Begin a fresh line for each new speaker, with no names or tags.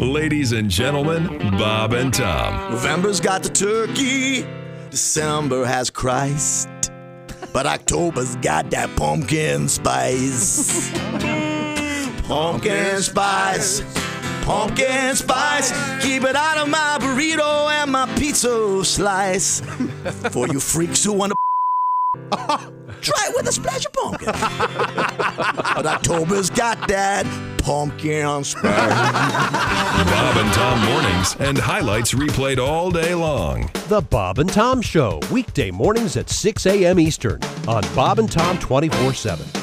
Ladies and gentlemen, Bob and Tom.
November's got the turkey, December has Christ, but October's got that pumpkin spice. pumpkin spice, pumpkin spice. Keep it out of my burrito and my pizza slice. For you freaks who want to. Try it with a splash of pumpkin. but October's got that pumpkin spice.
Bob and Tom mornings and highlights replayed all day long.
The Bob and Tom Show, weekday mornings at 6 a.m. Eastern on Bob and Tom 24 7.